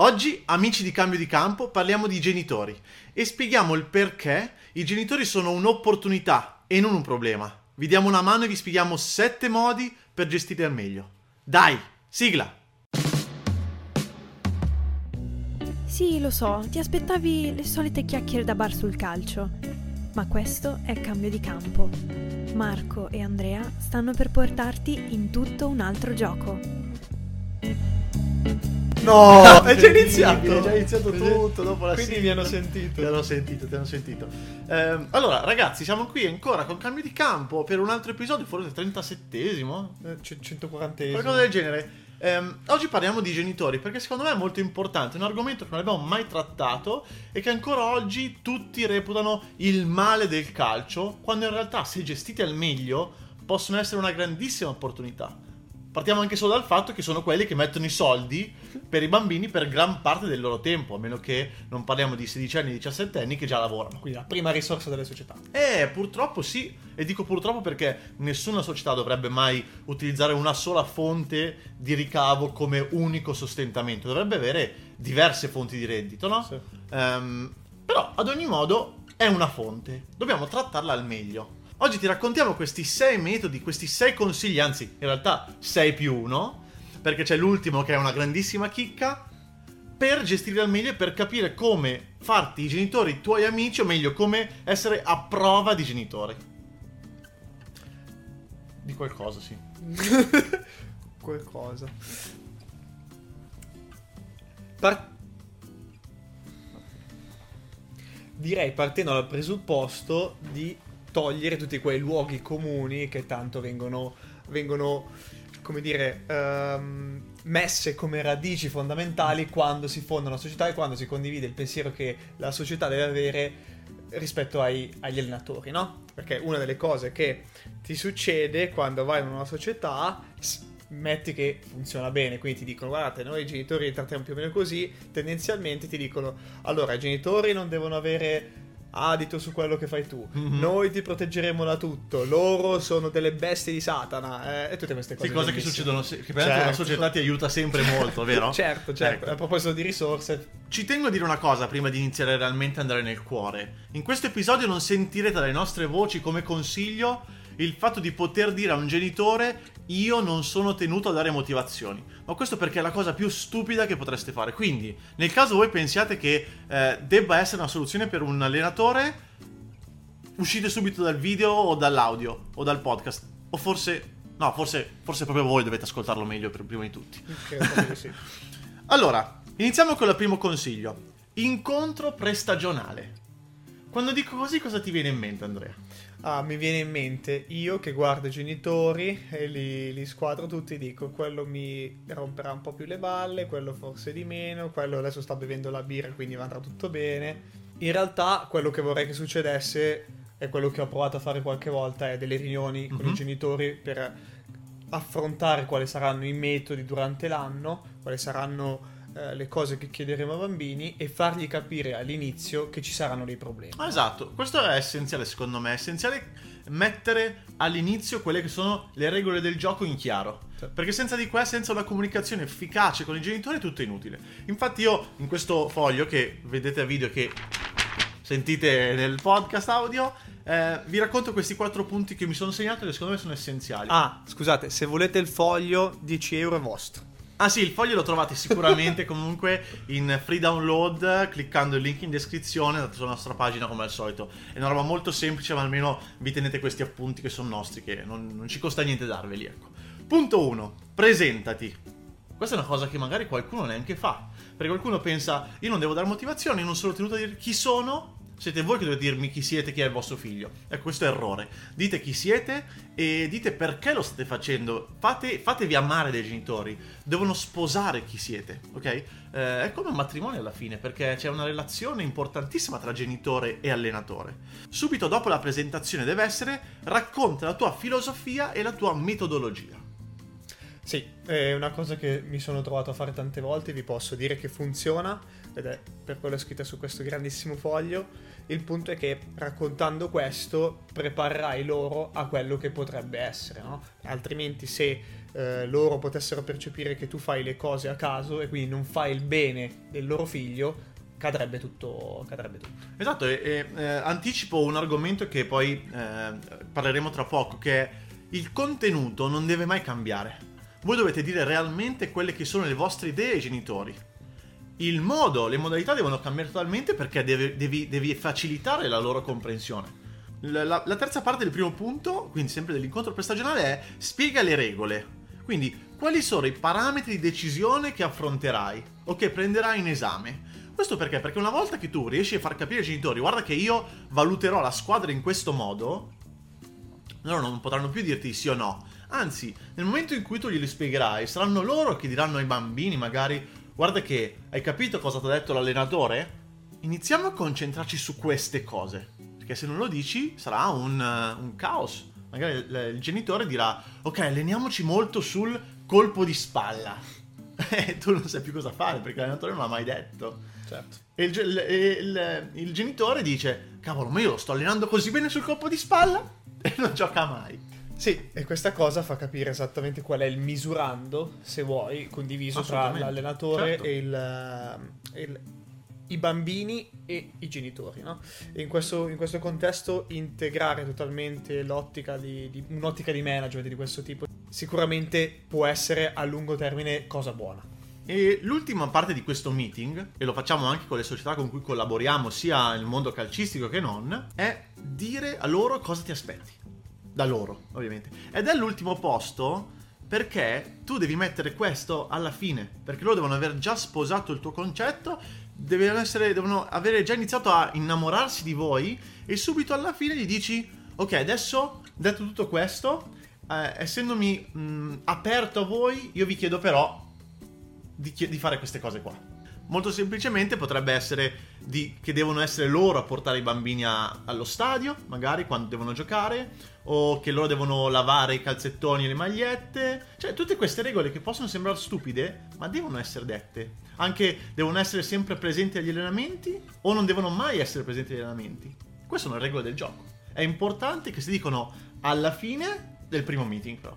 Oggi, amici di cambio di campo, parliamo di genitori e spieghiamo il perché i genitori sono un'opportunità e non un problema. Vi diamo una mano e vi spieghiamo sette modi per gestire al meglio. Dai, sigla! Sì, lo so, ti aspettavi le solite chiacchiere da bar sul calcio. Ma questo è cambio di campo. Marco e Andrea stanno per portarti in tutto un altro gioco. No, è già iniziato. È già iniziato tutto dopo la Quindi sigla. mi hanno sentito. Ti hanno sentito, ti hanno sentito. Ehm, allora, ragazzi, siamo qui ancora con cambio di campo per un altro episodio, forse 37esimo, Eh, c- 140 qualcosa del genere. Ehm, oggi parliamo di genitori perché secondo me è molto importante, è un argomento che non abbiamo mai trattato e che ancora oggi tutti reputano il male del calcio, quando in realtà se gestiti al meglio possono essere una grandissima opportunità. Partiamo anche solo dal fatto che sono quelli che mettono i soldi per i bambini per gran parte del loro tempo, a meno che non parliamo di 16 anni e 17 anni che già lavorano. Quindi la prima risorsa delle società. Eh, purtroppo sì, e dico purtroppo perché nessuna società dovrebbe mai utilizzare una sola fonte di ricavo come unico sostentamento, dovrebbe avere diverse fonti di reddito, no? Sì. Ehm, però ad ogni modo è una fonte, dobbiamo trattarla al meglio. Oggi ti raccontiamo questi sei metodi, questi sei consigli, anzi in realtà sei più uno, perché c'è l'ultimo che è una grandissima chicca, per gestire al meglio e per capire come farti i genitori i tuoi amici, o meglio, come essere a prova di genitore. Di qualcosa, sì. Qualcosa. Par- Direi partendo dal presupposto di togliere tutti quei luoghi comuni che tanto vengono, vengono come dire, ehm, messe come radici fondamentali quando si fonda una società e quando si condivide il pensiero che la società deve avere rispetto ai- agli allenatori, no? Perché una delle cose che ti succede quando vai in una società, metti che funziona bene, quindi ti dicono guardate, noi genitori li trattiamo più o meno così, tendenzialmente ti dicono allora i genitori non devono avere adito su quello che fai tu, Mhm. noi ti proteggeremo da tutto, loro sono delle bestie di Satana, eh, e tutte queste cose. Sì, cose che succedono, che peraltro Certo. società ti aiuta sempre molto, vero? Certo, certo, Ecco. a proposito di risorse, Ci tengo a dire una cosa prima di iniziare realmente ad andare nel cuore. In questo episodio non sentirete dalle nostre voci come consiglio il fatto di poter dire a un genitore io non sono tenuto a dare motivazioni. Ma questo perché è la cosa più stupida che potreste fare. Quindi, nel caso voi pensiate che eh, debba essere una soluzione per un allenatore, uscite subito dal video o dall'audio o dal podcast. O forse... No, forse, forse proprio voi dovete ascoltarlo meglio per prima di tutti. di sì. Allora, iniziamo con il primo consiglio. Incontro prestagionale. Quando dico così, cosa ti viene in mente, Andrea? Ah, mi viene in mente io che guardo i genitori e li, li squadro tutti e dico quello mi romperà un po' più le balle, quello forse di meno, quello adesso sta bevendo la birra quindi andrà tutto bene. In realtà quello che vorrei che succedesse è quello che ho provato a fare qualche volta, è delle riunioni con Mhm. i genitori per affrontare quali saranno i metodi durante l'anno, quali saranno eh, le cose che chiederemo ai bambini e fargli capire all'inizio che ci saranno dei problemi. Ah, esatto, questo è essenziale secondo me, è essenziale mettere all'inizio quelle che sono le regole del gioco in chiaro. Sì. Perché senza di qua, senza una comunicazione efficace con i genitori, è tutto inutile. Infatti io in questo foglio che vedete a video che sentite nel podcast audio, eh, vi racconto questi quattro punti che mi sono segnato e che secondo me sono essenziali. Ah, scusate, se volete il foglio, 10 euro è vostro. Ah sì, il foglio lo trovate sicuramente comunque in free download cliccando il link in descrizione, andate sulla nostra pagina come al solito. È una roba molto semplice, ma almeno vi tenete questi appunti che sono nostri, che non, non ci costa niente darveli, ecco. Punto 1. Presentati. Questa è una cosa che magari qualcuno neanche fa. Perché qualcuno pensa, io non devo dare motivazioni, io non sono tenuto a dire chi sono, siete voi che dovete dirmi chi siete, chi è il vostro figlio. Ecco, questo è errore. Dite chi siete e dite perché lo state facendo. Fate, fatevi amare dai genitori. Devono sposare chi siete, ok? Eh, è come un matrimonio alla fine, perché c'è una relazione importantissima tra genitore e allenatore. Subito dopo la presentazione deve essere racconta la tua filosofia e la tua metodologia. Sì, è una cosa che mi sono trovato a fare tante volte, vi posso dire che funziona, ed è per quello scritta su questo grandissimo foglio. Il punto è che raccontando questo preparerai loro a quello che potrebbe essere, no? Altrimenti se eh, loro potessero percepire che tu fai le cose a caso e quindi non fai il bene del loro figlio, cadrebbe tutto. Cadrebbe tutto. Esatto, e, e eh, anticipo un argomento che poi eh, parleremo tra poco, che è il contenuto non deve mai cambiare. Voi dovete dire realmente quelle che sono le vostre idee ai genitori. Il modo, le modalità devono cambiare totalmente perché devi, devi, devi facilitare la loro comprensione. La, la, la, terza parte del primo punto, quindi sempre dell'incontro prestagionale, è spiega le regole. Quindi, quali sono i parametri di decisione che affronterai o che prenderai in esame? Questo perché? Perché una volta che tu riesci a far capire ai genitori, guarda che io valuterò la squadra in questo modo, loro non potranno più dirti sì o no. Anzi, nel momento in cui tu glieli spiegherai, saranno loro che diranno ai bambini magari, guarda che hai capito cosa ti ha detto l'allenatore? Iniziamo a concentrarci su queste cose, perché se non lo dici sarà un, uh, un caos. Magari il, il genitore dirà, ok, alleniamoci molto sul colpo di spalla. E tu non sai più cosa fare perché l'allenatore non l'ha mai detto. Certo. E il, il, il, il, genitore dice: Cavolo, ma io lo sto allenando così bene sul colpo di spalla e non gioca mai. Sì, e questa cosa fa capire esattamente qual è il misurando, se vuoi, condiviso tra l'allenatore certo. e, il, i bambini e i genitori. No? E in questo, in questo, contesto integrare totalmente l'ottica di, di, un'ottica di management di questo tipo sicuramente può essere a lungo termine cosa buona. E l'ultima parte di questo meeting, e lo facciamo anche con le società con cui collaboriamo, sia nel mondo calcistico che non, è dire a loro cosa ti aspetti. Da loro, ovviamente. Ed è l'ultimo posto perché tu devi mettere questo alla fine, perché loro devono aver già sposato il tuo concetto, devono, essere, devono avere già iniziato a innamorarsi di voi e subito alla fine gli dici, ok, adesso, detto tutto questo, eh, essendomi mh, aperto a voi, io vi chiedo però di, di fare queste cose qua. Molto semplicemente potrebbe essere di, che devono essere loro a portare i bambini a, allo stadio, magari quando devono giocare, o che loro devono lavare i calzettoni e le magliette. Cioè, tutte queste regole che possono sembrare stupide, ma devono essere dette. Anche devono essere sempre presenti agli allenamenti, o non devono mai essere presenti agli allenamenti. Queste sono le regole del gioco. È importante che si dicono alla fine del primo meeting, però.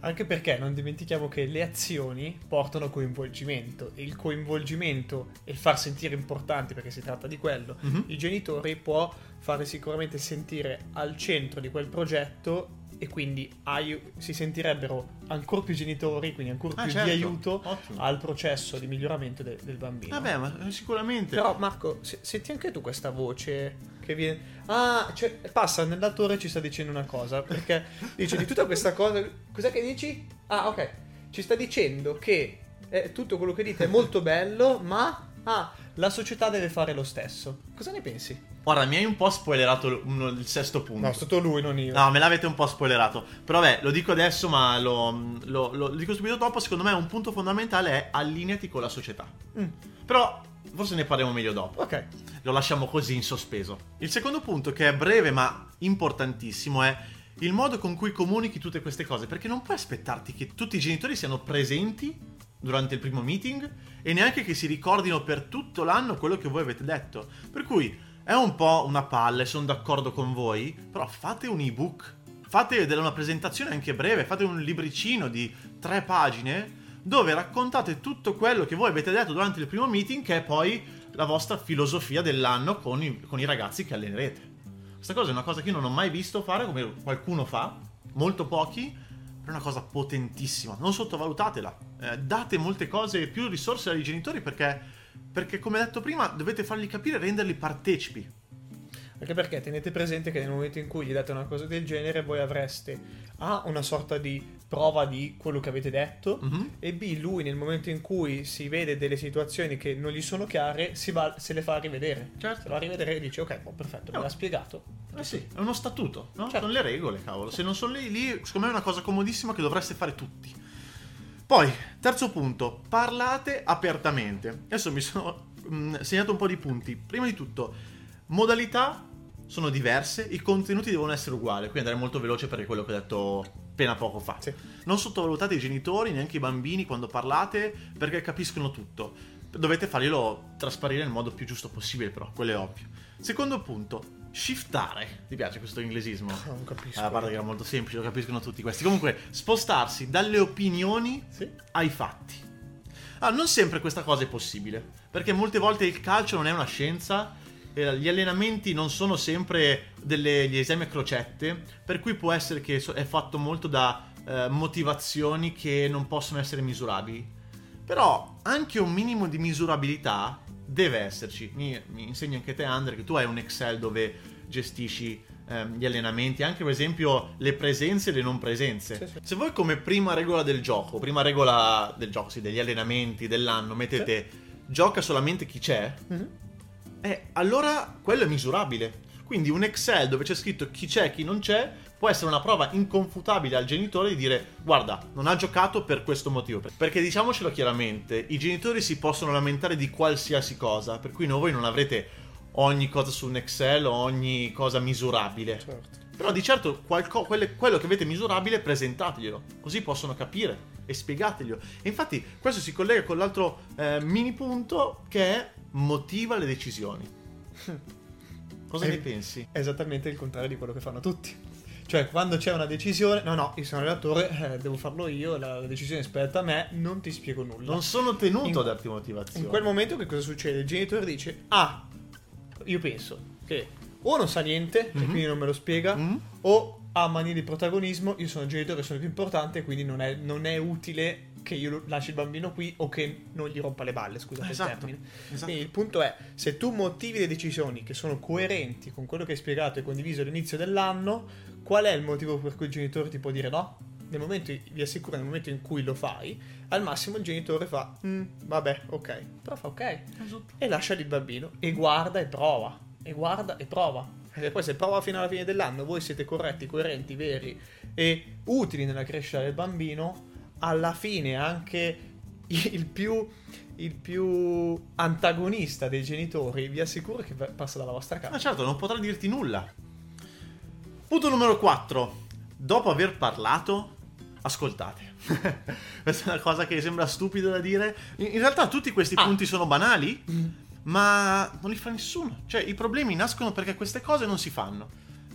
Anche perché non dimentichiamo che le azioni portano coinvolgimento e il coinvolgimento e il far sentire importanti, perché si tratta di quello, mm-hmm. i genitori può fare sicuramente sentire al centro di quel progetto e quindi ai- si sentirebbero ancora più genitori, quindi ancora ah, più certo. di aiuto Ottimo. al processo di miglioramento de- del bambino. Vabbè, ma sicuramente. Però Marco, se- senti anche tu questa voce che viene... Ah, cioè, passa nell'attore e ci sta dicendo una cosa, perché dice di tutta questa cosa... Cos'è che dici? Ah, ok. Ci sta dicendo che eh, tutto quello che dite è molto bello, ma... Ah, la società deve fare lo stesso. Cosa ne pensi? Guarda, mi hai un po' spoilerato il sesto punto. No, è stato lui, non io. No, me l'avete un po' spoilerato. Però vabbè, lo dico adesso, ma lo, lo, lo, lo dico subito dopo. Secondo me un punto fondamentale è allineati con la società. Mm. Però forse ne parliamo meglio dopo. Ok. Lo lasciamo così in sospeso. Il secondo punto, che è breve ma importantissimo, è il modo con cui comunichi tutte queste cose. Perché non puoi aspettarti che tutti i genitori siano presenti durante il primo meeting e neanche che si ricordino per tutto l'anno quello che voi avete detto. Per cui è un po' una palla sono d'accordo con voi, però fate un ebook, fate una presentazione anche breve, fate un libricino di tre pagine dove raccontate tutto quello che voi avete detto durante il primo meeting, che è poi la vostra filosofia dell'anno con i, con i ragazzi che allenerete. Questa cosa è una cosa che io non ho mai visto fare, come qualcuno fa, molto pochi, è una cosa potentissima, non sottovalutatela. Eh, date molte cose, più risorse ai genitori perché, perché, come detto prima, dovete fargli capire e renderli partecipi. Anche perché tenete presente che nel momento in cui gli date una cosa del genere, voi avreste A una sorta di prova di quello che avete detto, mm-hmm. e B lui nel momento in cui si vede delle situazioni che non gli sono chiare, va, se le fa rivedere. Certo. Se va a rivedere e dice ok, oh, perfetto, me l'ha spiegato. Eh sì, è uno statuto, no? Certo. Sono le regole, cavolo. Se non sono lì, lì, secondo me è una cosa comodissima che dovreste fare tutti. Poi, terzo punto, parlate apertamente. Adesso mi sono mh, mm, segnato un po' di punti. Prima di tutto, modalità sono diverse, i contenuti devono essere uguali, quindi andare molto veloce per quello che ho detto appena poco fa. Sì. Non sottovalutate i genitori, neanche i bambini quando parlate, perché capiscono tutto. Dovete farglielo trasparire nel modo più giusto possibile, però, quello è ovvio. Secondo punto, shiftare. Ti piace questo inglesismo? Non capisco. Ah, a parte che era molto semplice, lo capiscono tutti questi. Comunque, spostarsi dalle opinioni Sì. ai fatti. Ah, non sempre questa cosa è possibile, perché molte volte il calcio non è una scienza, eh, gli allenamenti non sono sempre degli esami a crocette, per cui può essere che è fatto molto da eh, motivazioni che non possono essere misurabili. Però anche un minimo di misurabilità deve esserci. Mi, mi insegni anche te, Andre, che tu hai un Excel dove gestisci ehm, gli allenamenti, anche per esempio le presenze e le non presenze. Sì, sì. Se voi come prima regola del gioco, prima regola del gioco, sì, degli allenamenti dell'anno, mettete gioca solamente chi c'è, Mhm. Eh, allora quello è misurabile. Quindi un Excel dove c'è scritto chi c'è e chi non c'è può essere una prova inconfutabile al genitore di dire guarda, non ha giocato per questo motivo. Perché diciamocelo chiaramente, i genitori si possono lamentare di qualsiasi cosa, per cui no, voi non avrete ogni cosa su un Excel o ogni cosa misurabile. Certo. Però di certo qualco- quelle- quello che avete misurabile presentateglielo, così possono capire e spiegateglielo. E infatti questo si collega con l'altro eh, mini punto che è motiva le decisioni. Cosa Eh, ne pensi? È esattamente il contrario di quello che fanno tutti. Cioè, quando c'è una decisione, no, no, io sono relatore, eh, devo farlo io, la, la decisione spetta a me, non ti spiego nulla. Non sono tenuto In- a darti motivazione. In quel momento che cosa succede? Il genitore dice, ah, io penso che o non sa niente e Mhm. quindi non me lo spiega, Mm? o ha manie di protagonismo, io sono il genitore, sono il più importante, quindi non è, non è utile che io lasci il bambino qui o che non gli rompa le balle, scusate Esatto, il termine. esatto. Quindi il punto è, se tu motivi le decisioni che sono coerenti con quello che hai spiegato e condiviso all'inizio dell'anno, qual è il motivo per cui il genitore ti può dire no? Nel momento, vi assicuro, nel momento in cui lo fai, al massimo il genitore fa, "Mm, vabbè, ok, però fa ok, e lascia il bambino e guarda e prova, e guarda e prova. E poi se prova fino alla fine dell'anno, voi siete corretti, coerenti, veri e utili nella crescita del bambino, alla fine anche il più, il più antagonista dei genitori vi assicuro che passa dalla vostra Ma casa. certo, non potrà dirti nulla. Punto numero 4. Dopo aver parlato, ascoltate. Questa è una cosa che sembra stupida da dire. In, realtà tutti questi Ah. punti sono banali, ma non li fa nessuno. Cioè, i problemi nascono perché queste cose non si fanno.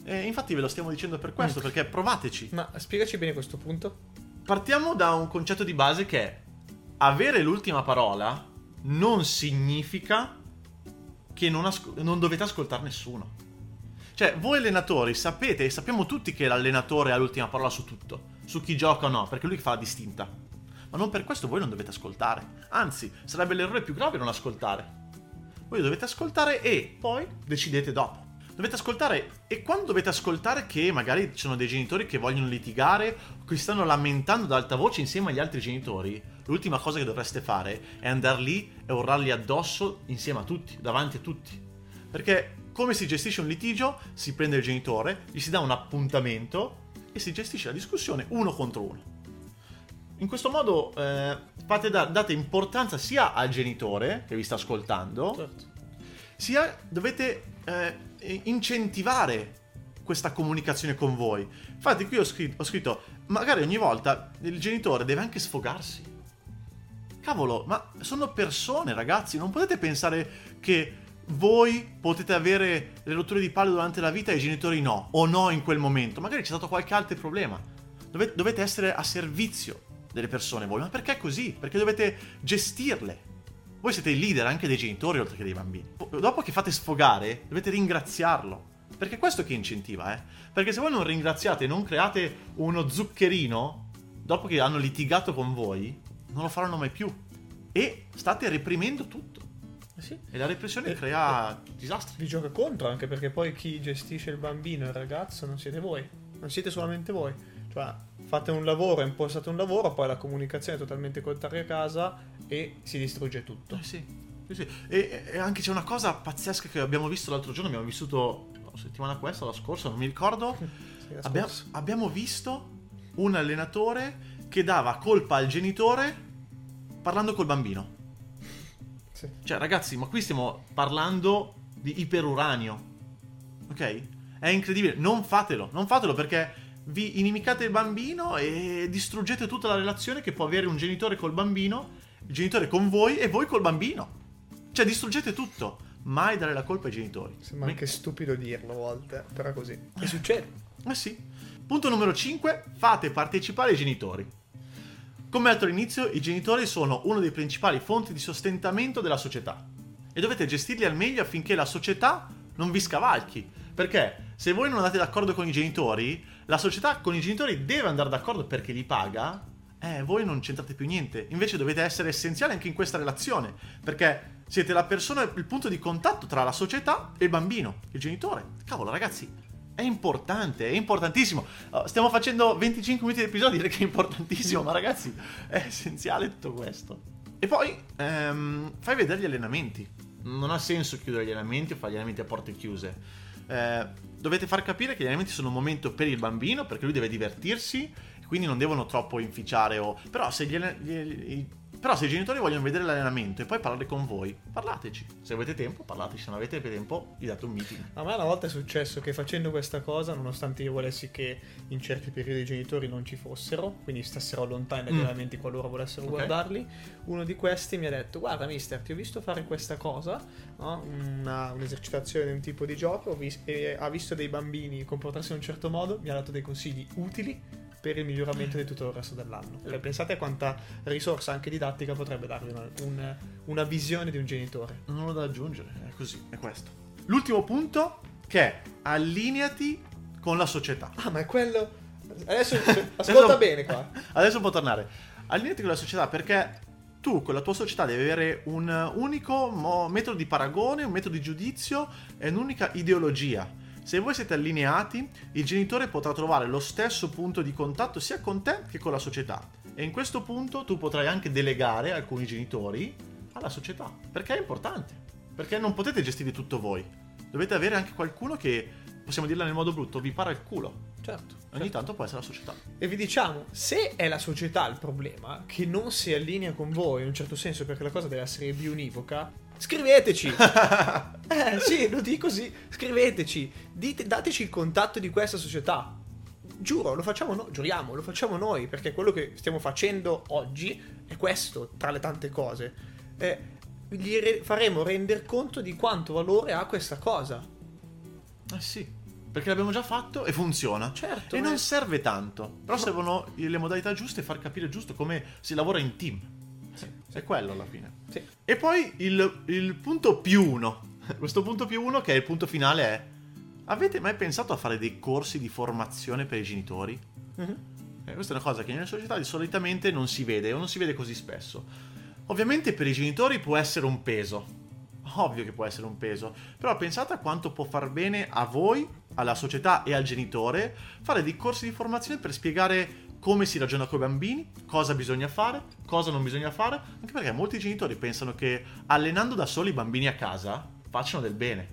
E infatti ve lo stiamo dicendo per questo, perché provateci. Ma spiegaci bene questo punto. Partiamo da un concetto di base che è avere l'ultima parola non significa che non, asco- non dovete ascoltare nessuno. Cioè, voi allenatori sapete e sappiamo tutti che l'allenatore ha l'ultima parola su tutto, su chi gioca o no, perché lui fa la distinta. Ma non per questo voi non dovete ascoltare. Anzi, sarebbe l'errore più grave non ascoltare. Voi dovete ascoltare e poi decidete dopo. Dovete ascoltare e quando dovete ascoltare che magari ci sono dei genitori che vogliono litigare o che stanno lamentando ad alta voce insieme agli altri genitori, l'ultima cosa che dovreste fare è andare lì e urlarli addosso insieme a tutti, davanti a tutti. Perché come si gestisce un litigio? Si prende il genitore, gli si dà un appuntamento e si gestisce la discussione uno contro uno. In questo modo eh, fate da- date importanza sia al genitore che vi sta ascoltando, Certo. sia dovete eh, incentivare questa comunicazione con voi. Infatti qui ho scritto, ho scritto, magari ogni volta il genitore deve anche sfogarsi. Cavolo, ma sono persone ragazzi, non potete pensare che voi potete avere le rotture di palle durante la vita e i genitori no, o no in quel momento. Magari c'è stato qualche altro problema. Dove- dovete essere a servizio delle persone voi, ma perché così? Perché dovete gestirle. Voi siete il leader anche dei genitori oltre che dei bambini. Dopo che fate sfogare, dovete ringraziarlo. Perché è questo che incentiva, eh? Perché se voi non ringraziate e non create uno zuccherino, dopo che hanno litigato con voi, non lo faranno mai più. E state reprimendo tutto. Eh sì. E la repressione Eh, crea disastri. Vi gioca contro anche perché poi chi gestisce il bambino e il ragazzo non siete voi, non siete solamente voi. Cioè, fate un lavoro, impostate un lavoro, poi la comunicazione è totalmente contraria a casa e si distrugge tutto. Eh sì, sì, sì. E, e anche c'è una cosa pazzesca che abbiamo visto l'altro giorno, abbiamo vissuto la settimana questa, la scorsa, non mi ricordo. Sì, la Abbia- scorsa. abbiamo visto un allenatore che dava colpa al genitore parlando col bambino. Sì. Cioè, ragazzi, ma qui stiamo parlando di iperuranio. Ok? È incredibile. Non fatelo, non fatelo perché vi inimicate il bambino e distruggete tutta la relazione che può avere un genitore col bambino, il genitore con voi e voi col bambino. Cioè distruggete tutto. Mai dare la colpa ai genitori. Sembra anche stupido dirlo a volte, però è così. E succede. Eh sì. Punto numero 5. Fate partecipare i genitori. Come detto all'inizio, i genitori sono una delle principali fonti di sostentamento della società e dovete gestirli al meglio affinché la società non vi scavalchi. Perché se voi non andate d'accordo con i genitori, la società con i genitori deve andare d'accordo perché li paga, eh, voi non c'entrate più niente. Invece dovete essere essenziali anche in questa relazione, perché siete la persona, il punto di contatto tra la società e il bambino, il genitore. Cavolo, ragazzi, è importante, è importantissimo. Oh, stiamo facendo 25 minuti di episodio, direi che è importantissimo, ma ragazzi, è essenziale tutto questo. E poi ehm, fai vedere gli allenamenti. Non ha senso chiudere gli allenamenti o fare gli allenamenti a porte chiuse. Eh, dovete far capire che gli allenamenti sono un momento per il bambino, perché lui deve divertirsi, quindi non devono troppo inficiare o... Però se gli, gli, però se i genitori vogliono vedere l'allenamento e poi parlare con voi, parlateci. Se avete tempo, parlateci. Se non avete tempo, gli date un meeting. A me una volta è successo che facendo questa cosa, nonostante io volessi che in certi periodi i genitori non ci fossero, quindi stessero lontani dagli mm. allenamenti qualora volessero okay. guardarli, uno di questi mi ha detto, guarda mister, ti ho visto fare questa cosa, no? Una, un'esercitazione di un tipo di gioco, vis- e ha visto dei bambini comportarsi in un certo modo, mi ha dato dei consigli utili per il miglioramento di tutto il resto dell'anno. Cioè, pensate a quanta risorsa anche didattica potrebbe darvi una, un, una visione di un genitore. Non ho da aggiungere, è così, è questo. L'ultimo punto che è allineati con la società. Ah, ma è quello... Adesso ascolta adesso, bene qua. Adesso può tornare. Allineati con la società perché tu con la tua società devi avere un unico mo- metodo di paragone, un metodo di giudizio e un'unica ideologia se voi siete allineati, il genitore potrà trovare lo stesso punto di contatto sia con te che con la società. E in questo punto tu potrai anche delegare alcuni genitori alla società. Perché è importante. Perché non potete gestire tutto voi. Dovete avere anche qualcuno che, possiamo dirla nel modo brutto, vi para il culo. Certo. Ogni certo. tanto può essere la società. E vi diciamo, se è la società il problema, che non si allinea con voi in un certo senso perché la cosa deve essere bionivoca, Scriveteci. eh, sì, lo dico così. Scriveteci. Dite, dateci il contatto di questa società. Giuro, lo facciamo noi, giuriamo, lo facciamo noi, perché quello che stiamo facendo oggi è questo, tra le tante cose. Eh, gli re- faremo rendere conto di quanto valore ha questa cosa. Eh sì, perché l'abbiamo già fatto e funziona. Certo. E eh. non serve tanto, però servono le modalità giuste e far capire giusto come si lavora in team. Sì, è quello alla fine. Sì. E poi il, il, punto più uno. Questo punto più uno, che è il punto finale, è: Avete mai pensato a fare dei corsi di formazione per i genitori? Uh-huh. Eh, questa è una cosa che nelle società solitamente non si vede o non si vede così spesso. Ovviamente per i genitori può essere un peso. Ovvio che può essere un peso. Però pensate a quanto può far bene a voi, alla società e al genitore fare dei corsi di formazione per spiegare come si ragiona con i bambini, cosa bisogna fare, cosa non bisogna fare, anche perché molti genitori pensano che allenando da soli i bambini a casa facciano del bene.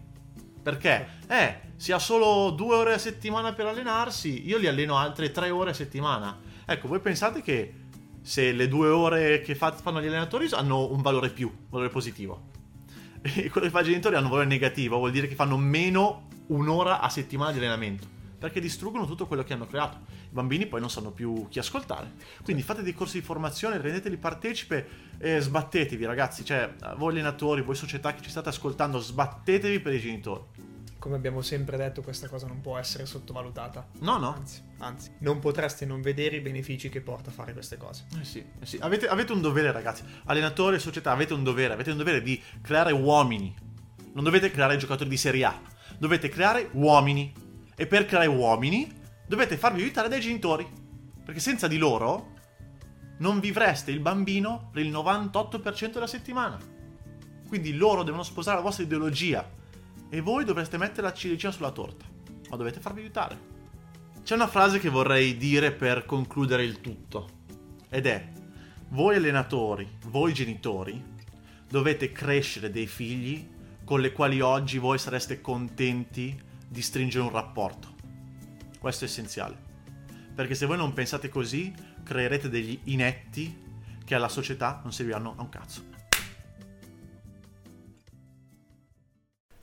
Perché? Eh, si ha solo due ore a settimana per allenarsi, io li alleno altre tre ore a settimana. Ecco, voi pensate che se le due ore che fanno gli allenatori hanno un valore più, un valore positivo. Quello che fa i genitori hanno un valore negativo, vuol dire che fanno meno un'ora a settimana di allenamento perché distruggono tutto quello che hanno creato. I bambini poi non sanno più chi ascoltare. Quindi fate dei corsi di formazione, rendeteli partecipe e sbattetevi ragazzi, cioè voi allenatori, voi società che ci state ascoltando, sbattetevi per i genitori. Come abbiamo sempre detto, questa cosa non può essere sottovalutata. No, no. Anzi, anzi non potreste non vedere i benefici che porta a fare queste cose. Eh sì, eh sì. Avete, avete un dovere ragazzi, allenatori e società, avete un dovere, avete un dovere di creare uomini. Non dovete creare giocatori di Serie A, dovete creare uomini e per creare uomini dovete farvi aiutare dai genitori. Perché senza di loro non vivreste il bambino per il 98% della settimana. Quindi loro devono sposare la vostra ideologia e voi dovreste mettere la ciliegina sulla torta. Ma dovete farvi aiutare. C'è una frase che vorrei dire per concludere il tutto. Ed è, voi allenatori, voi genitori, dovete crescere dei figli con le quali oggi voi sareste contenti di stringere un rapporto. Questo è essenziale. Perché se voi non pensate così, creerete degli inetti che alla società non serviranno a un cazzo.